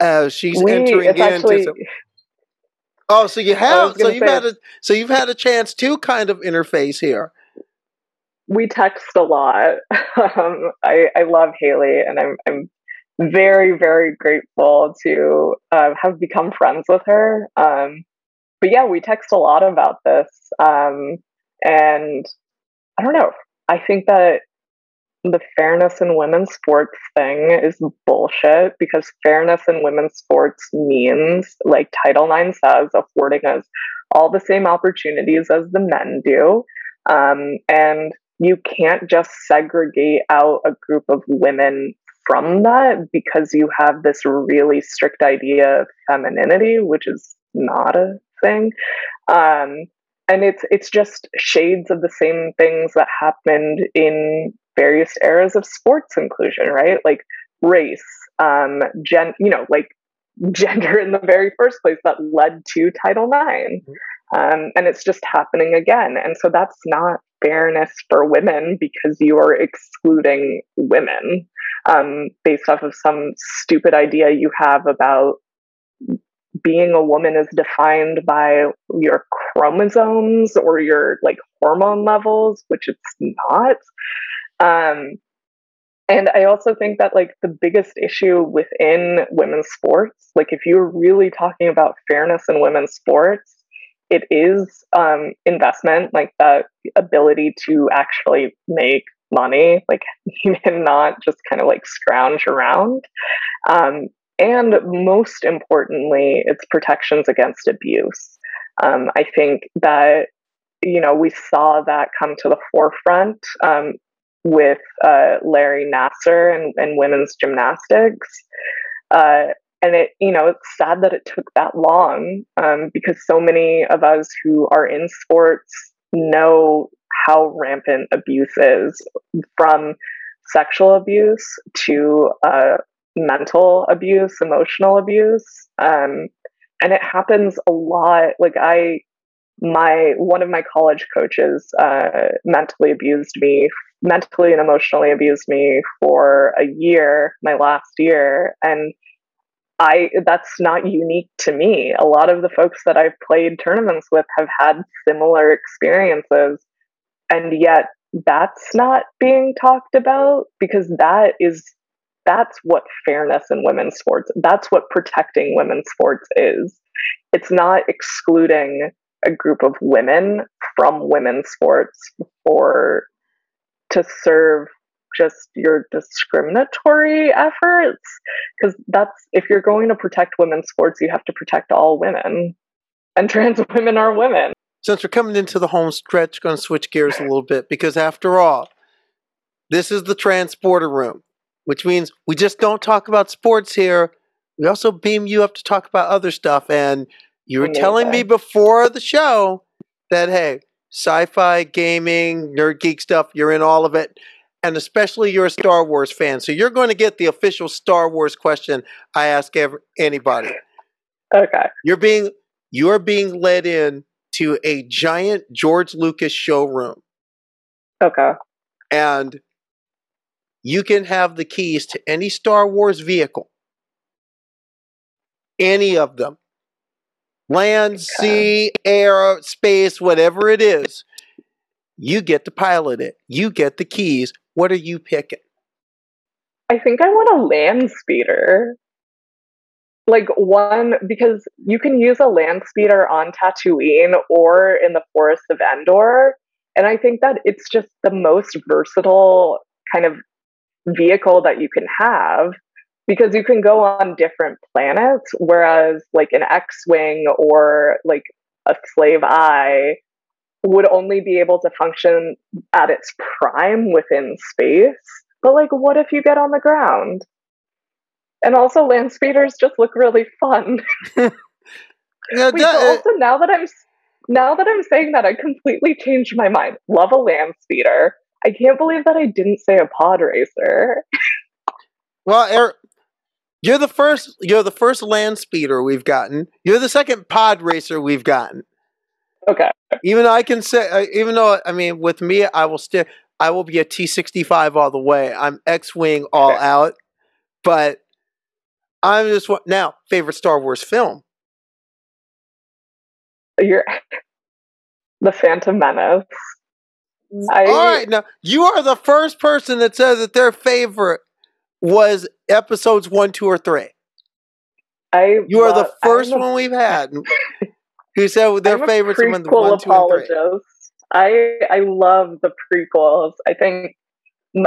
as she's We, entering into? actually some- oh, so you have so you've had a so you've had a chance to kind of interface here. we text a lot. Um, I, I love Hailey, and I'm I'm very very grateful to uh, have become friends with her. Um, but yeah, we text a lot about this, um, and I don't know. I think that the fairness in women's sports thing is bullshit because fairness in women's sports means, like Title IX says, affording us all the same opportunities as the men do. Um, and you can't just segregate out a group of women from that because you have this really strict idea of femininity, which is not a thing. Um, and it's it's just shades of the same things that happened in various eras of sports inclusion, right? Like race, um, gen, you know, like gender in the very first place that led to Title IX. Mm-hmm. Um, and it's just happening again. And so that's not fairness for women because you are excluding women um, based off of some stupid idea you have about being a woman is defined by your chromosomes or your like hormone levels, which it's not. Um, and I also think that like the biggest issue within women's sports, like if you're really talking about fairness in women's sports, it is um, investment, like the ability to actually make money, like even not just kind of like scrounge around. Um, and most importantly, it's protections against abuse. Um, I think that you know we saw that come to the forefront um, with uh, Larry Nassar and, and women's gymnastics. Uh, and it, you know, it's sad that it took that long um, because so many of us who are in sports know how rampant abuse is from sexual abuse to uh, mental abuse, emotional abuse. Um, and it happens a lot. Like, I, my, one of my college coaches uh, mentally abused me mentally and emotionally abused me for a year, my last year. And I that's not unique to me. A lot of the folks that I've played tournaments with have had similar experiences. And yet that's not being talked about because that is that's what fairness in women's sports that's what protecting women's sports is. It's not excluding a group of women from women's sports or to serve just your discriminatory efforts because that's if you're going to protect women's sports you have to protect all women and trans women are women. Since we're coming into the home stretch going to switch gears a little bit because after all this is the transporter room which means we just don't talk about sports here we also beam you up to talk about other stuff and you were Amazing. telling me before the show that hey sci-fi, gaming, nerd geek stuff. You're in all of it. And especially you're a Star Wars fan. So you're going to get the official Star Wars question I ask every, anybody. Okay. You're being you're being led in to a giant George Lucas showroom. Okay. And you can have the keys to any Star Wars vehicle. Any of them land, sea, air, space, whatever it is, you get to pilot it. You get the keys. What are you picking? I think I want a land speeder. Like one, because you can use a land speeder on Tatooine or in the Forest of Endor. And I think that it's just the most versatile kind of vehicle that you can have because you can go on different planets, whereas like an X-wing or like a Slave I would only be able to function at its prime within space. But like, what if you get on the ground? And also, land speeders just look really fun. yeah, Wait, also, now that I'm now that I'm saying that, I completely changed my mind. Love a land speeder. I can't believe that I didn't say a pod racer. well, Eric, you're the first. You're the first land speeder we've gotten. You're the second pod racer we've gotten. Okay. Even though I can say, even though I mean, with me, I will still, I will be a T sixty five all the way. I'm X wing all okay. out, but I'm just now favorite Star Wars film. You're the Phantom Menace. I, all right, now you are the first person that says that their favorite was episodes one, two, or three. I you are the 1st one we've had who said their I'm favorites were the one, two, and three. I I love the prequels. I think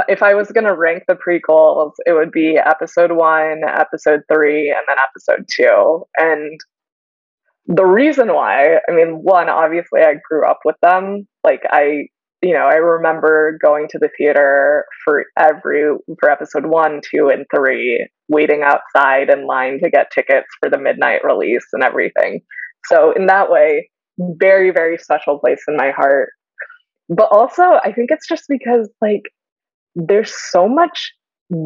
if I was going to rank the prequels, it would be episode one, episode three, and then episode two. And the reason why, I mean, one, obviously I grew up with them. Like I you know, I remember going to the theater for every for episode one, two, and three, waiting outside in line to get tickets for the midnight release and everything. So in that way, very, very special place in my heart. But also, I think it's just because like there's so much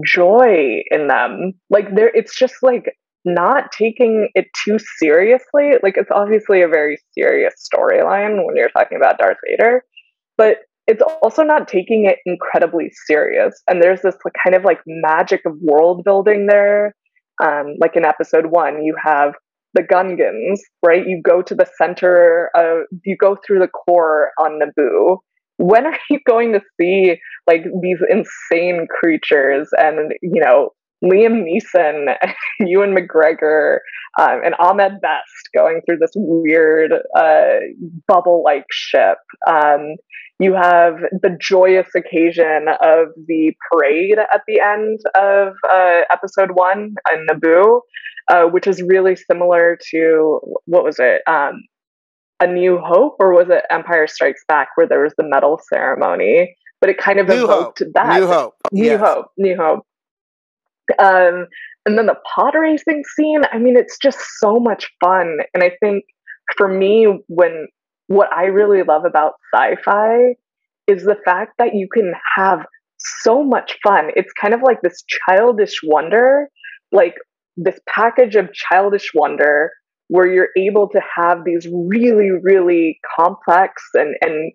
joy in them. Like there it's just like not taking it too seriously. Like it's obviously a very serious storyline when you're talking about Darth Vader, but it's also not taking it incredibly serious. And there's this kind of like magic of world building there. Um, like in episode one, you have the Gungans, right? You go to the center of, you go through the core on Naboo. When are you going to see like these insane creatures and, you know, Liam Neeson, Ewan McGregor, um, and Ahmed Best going through this weird uh, bubble-like ship. Um, you have the joyous occasion of the parade at the end of uh, episode one in Naboo, uh, which is really similar to what was it? Um, a New Hope, or was it Empire Strikes Back, where there was the medal ceremony? But it kind of New evoked Hope. that. New Hope. New Yes. Hope. New Hope. Um, and then the pod racing scene, I mean, it's just so much fun. And I think for me, when what I really love about sci fi is the fact that you can have so much fun. It's kind of like this childish wonder, like this package of childish wonder where you're able to have these really, really complex and, and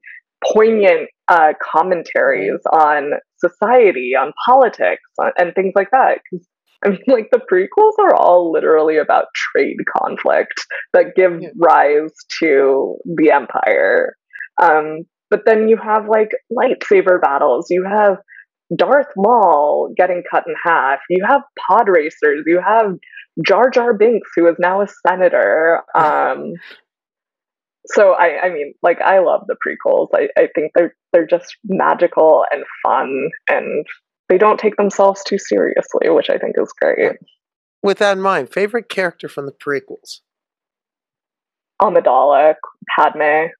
poignant uh, commentaries on society, on politics, on, and things like that. I mean, like the prequels are all literally about trade conflict that give Yeah. rise to the empire. Um, but then you have like lightsaber battles. You have Darth Maul getting cut in half. You have pod racers. You have Jar Jar Binks, who is now a senator. Um, so I, I mean, like I love the prequels. I, I think they're they're just magical and fun, and they don't take themselves too seriously, which I think is great. With that in mind, favorite character from the prequels? Amidala, Padme,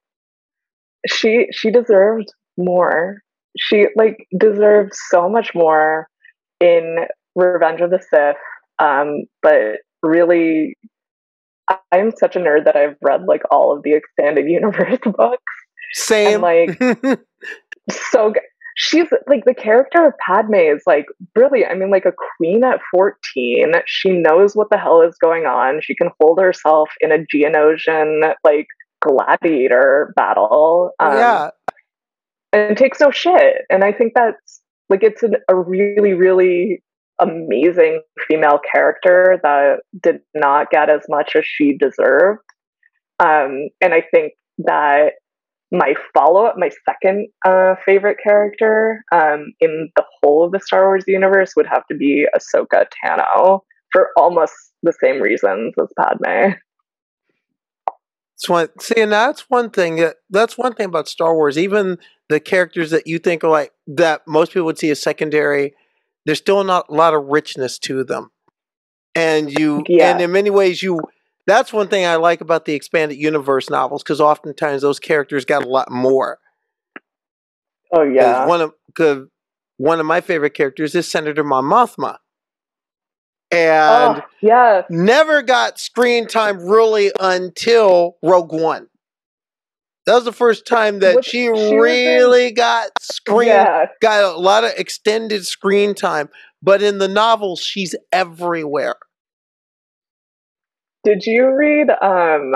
she she deserved more. She like deserved so much more in Revenge of the Sith. Um, but really, I'm such a nerd that I've read like all of the expanded universe books. Same. like, so good. She's like the character of Padme is like brilliant. I mean, like a queen at 14. She knows what the hell is going on. She can hold herself in a Geonosian like gladiator battle. Um, yeah. and takes no shit. And I think that's like it's an, a really, really amazing female character that did not get as much as she deserved. Um, and I think that my follow up, my second uh, favorite character um, in the whole of the Star Wars universe would have to be Ahsoka Tano for almost the same reasons as Padme. One, see, and that's one thing. that- That's one thing about Star Wars. Even the characters that you think are like that most people would see as secondary, there's still not a lot of richness to them. And you, Yeah. and in many ways, you. That's one thing I like about the expanded universe novels because oftentimes those characters got a lot more. Oh yeah, One of cause one of my favorite characters is Senator Mon Mothma, and oh yes, never got screen time really until Rogue One. That was the first time that she, she really got screen yeah. got a lot of extended screen time. But in the novels, she's everywhere. Did you read um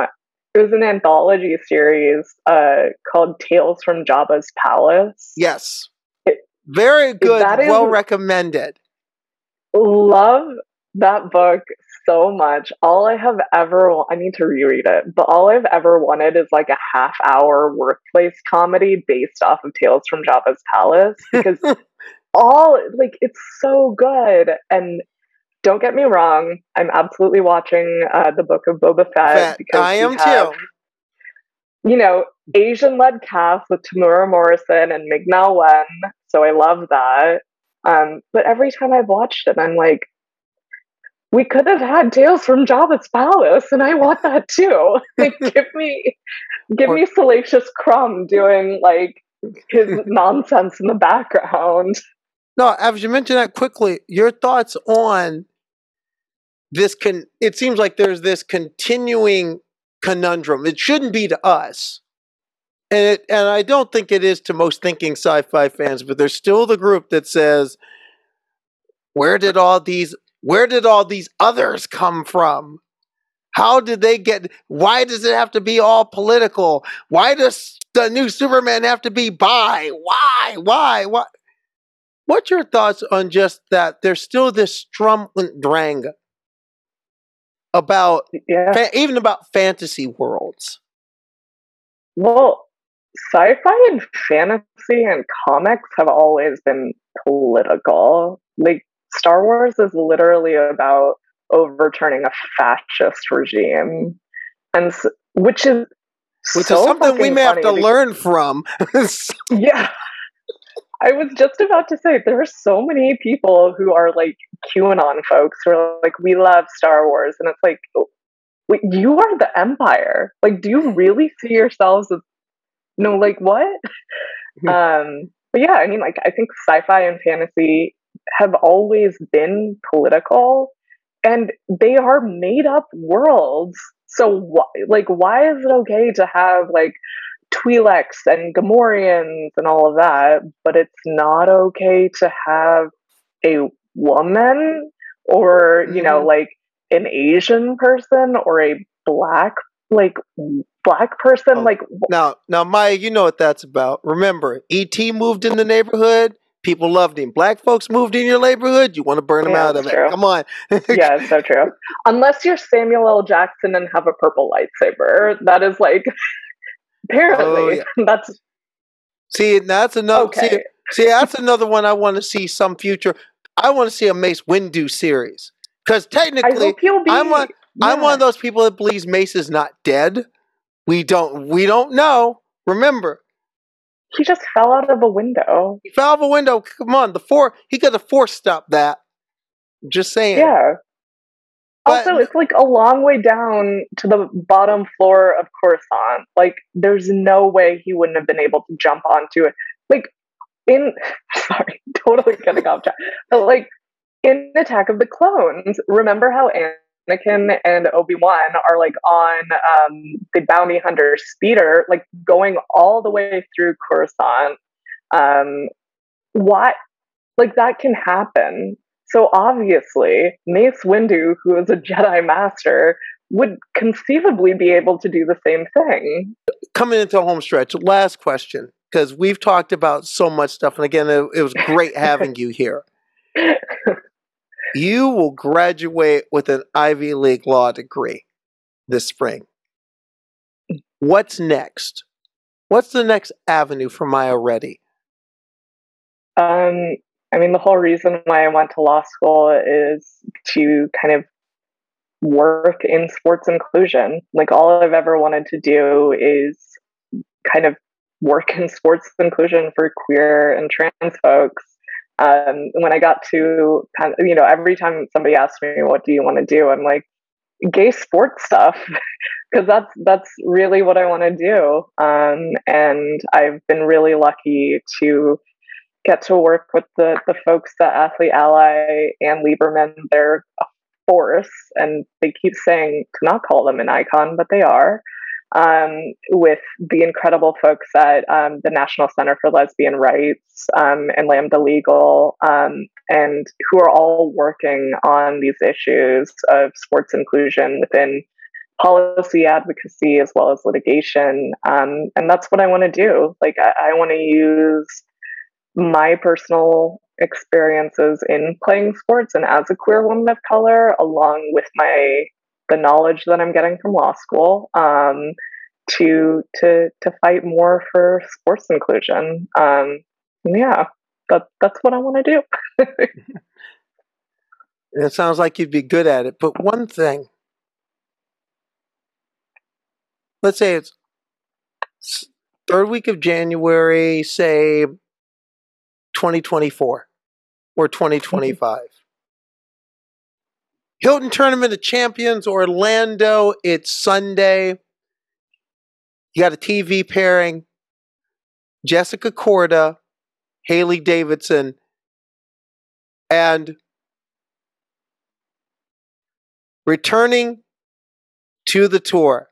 it was an anthology series uh called Tales from Jabba's Palace? Yes, It- very good, well recommended. Love that book so much. All I have ever I need to reread it, but all I've ever wanted is like a half hour workplace comedy based off of Tales from Jabba's Palace because all like it's so good and don't get me wrong, I'm absolutely watching uh, the book of Boba Fett Fett. because I am have, too. You know, Asian led cast with Temuera Morrison and Ming-Na Wen, so I love that. Um, but every time I've watched it, I'm like, we could have had Tales from Jabba's Palace, and I want that too. Like, give me, give Or- me Salacious Crumb doing like his nonsense in the background. No, as you mentioned that quickly, your thoughts on this can it seems like there's this continuing conundrum. It shouldn't be to us. And it and I don't think it is to most thinking sci-fi fans, but there's still the group that says Where did all these where did all these others come from? How did they get why does it have to be all political? Why does the new Superman have to be bi? Why? Why? Why? What's your thoughts on just that there's still this Sturm und Drang about Yeah. fa- even about fantasy worlds? Well, sci-fi and fantasy and comics have always been political. Like Star Wars is literally about overturning a fascist regime, and s- which is Which so is something we may have to because- learn from. Yeah. I was just about to say there are so many people who are like QAnon folks who are like, we love Star Wars. And it's like, oh, wait, you are the Empire. Like, do you really see yourselves as, you no, like what? um, but yeah, I mean, like, I think sci fi and fantasy have always been political and they are made up worlds. So, wh- like, why is it okay to have like Twi'leks and Gamorreans and all of that, but it's not okay to have a woman or, you know, Mhm. like an Asian person or a black, like, black person? Oh. Like, wh- now, now, Maya, you know what that's about. Remember, E.T. moved in the neighborhood. People loved him. Black folks moved in your neighborhood. You want to burn them Yeah, out of that's it. Come on. yeah, it's so true. Unless you're Samuel L. Jackson and have a purple lightsaber, that is like, apparently, Oh, that's See, that's another. Okay. see, that's another one I want to see some future. I want to see a Mace Windu series because technically, be. I'm one- I'm one of those people that believes Mace is not dead. We don't. We don't know. Remember, He just fell out of a window. he fell out of a window. Come on, the four. He could have force stopped that. Just saying. Yeah. But- also, it's like a long way down to the bottom floor of Coruscant. Like, there's no way he wouldn't have been able to jump onto it. Like, in sorry, totally getting off track. But like in Attack of the Clones, remember how Anakin and Obi Wan are like on um, the bounty hunter speeder, like going all the way through Coruscant. Um, why? Like that can happen. So obviously, Mace Windu, who is a Jedi Master, would conceivably be able to do the same thing. coming into home stretch, last question, because we've talked about so much stuff, and again, it, it was great having you here. You will graduate with an Ivy League law degree this spring. What's next? What's the next avenue for Maya Reddy? Um, I mean, the whole reason why I went to law school is to kind of work in sports inclusion. Like, all I've ever wanted to do is kind of work in sports inclusion for queer and trans folks. Um, when I got to, you know, every time somebody asks me, "What do you want to do?" I'm like, "Gay sports stuff," because that's that's really what I want to do. Um, and I've been really lucky to get to work with the the folks at Athlete Ally and Lieberman. They're a force, and they keep saying to not call them an icon, but they are. Um, with the incredible folks at um, the National Center for Lesbian Rights um, and Lambda Legal, um, and who are all working on these issues of sports inclusion within policy advocacy as well as litigation. Um, and that's what I want to do. Like, I, I want to use my personal experiences in playing sports and as a queer woman of color, along with my the knowledge that I'm getting from law school, um, to to to fight more for sports inclusion. Um, yeah, that that's what I want to do. It sounds like you'd be good at it, but one thing. Let's say it's third week of January, say 2024 or 2025. Hilton Tournament of Champions, Orlando. It's Sunday. You got a TV pairing. Jessica Korda, Hailey Davidson, and returning to the tour,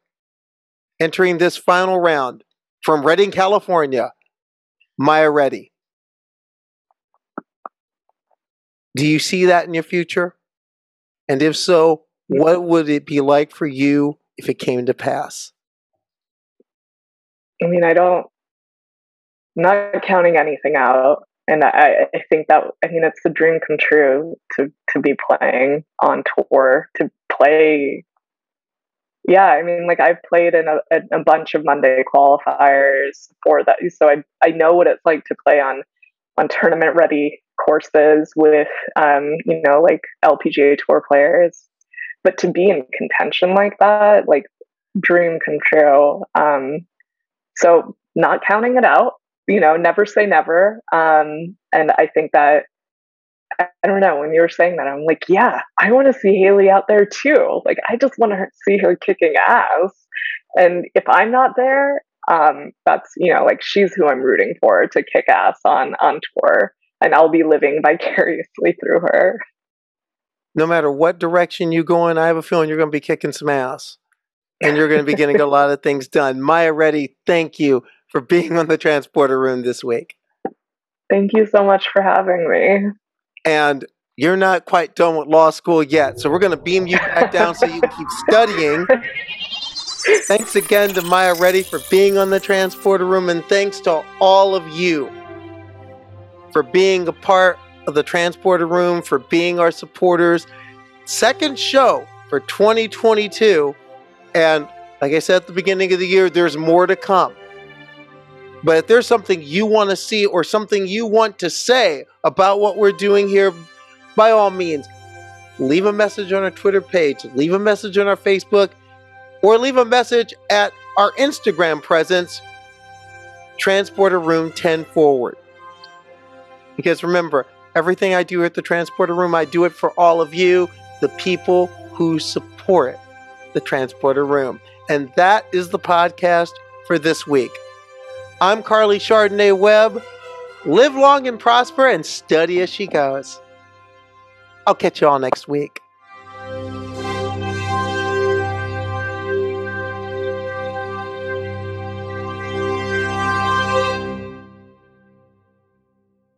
entering this final round from Redding, California, Maya Reddy. Do you see that in your future? And if so, what would it be like for you if it came to pass? I mean, I don't, I'm not counting anything out. And I, I think that, I mean, it's the dream come true to, to be playing on tour, to play. Yeah, I mean, like I've played in a, a bunch of Monday qualifiers for that. So I, I know what it's like to play on, on tournament ready courses with, um, you know, like LPGA tour players. But to be in contention like that, like dream come true. Um, so not counting it out, you know, never say never. Um, and I think that I, don't know when you were saying that, I'm like, yeah, I want to see Hailey out there too. Like, I just want to see her kicking ass. And if I'm not there, um, that's you know, like she's who I'm rooting for to kick ass on on tour, and I'll be living vicariously through her. No matter what direction you go in, I have a feeling you're going to be kicking some ass and you're going to be getting a lot of things done. Maya Reddy, thank you for being on the transporter room this week. Thank you so much for having me. And you're not quite done with law school yet, so we're going to beam you back down so you can keep studying. Thanks again to Maya Reddy for being on the transporter room, and thanks to all of you for being a part of the transporter room, for being our supporters. Second show for 2022 and like I said at the beginning of the year, there's more to come. But if there's something you want to see or something you want to say about what we're doing here, by all means, leave a message on our Twitter page, leave a message on our Facebook, or leave a message at our Instagram presence, Transporter Room 10 Forward. Because remember, everything I do at the Transporter Room, I do it for all of you, the people who support the Transporter Room. And that is the podcast for this week. I'm Karleigh Chardonnay Webb. Live long and prosper and study as she goes. I'll catch you all next week.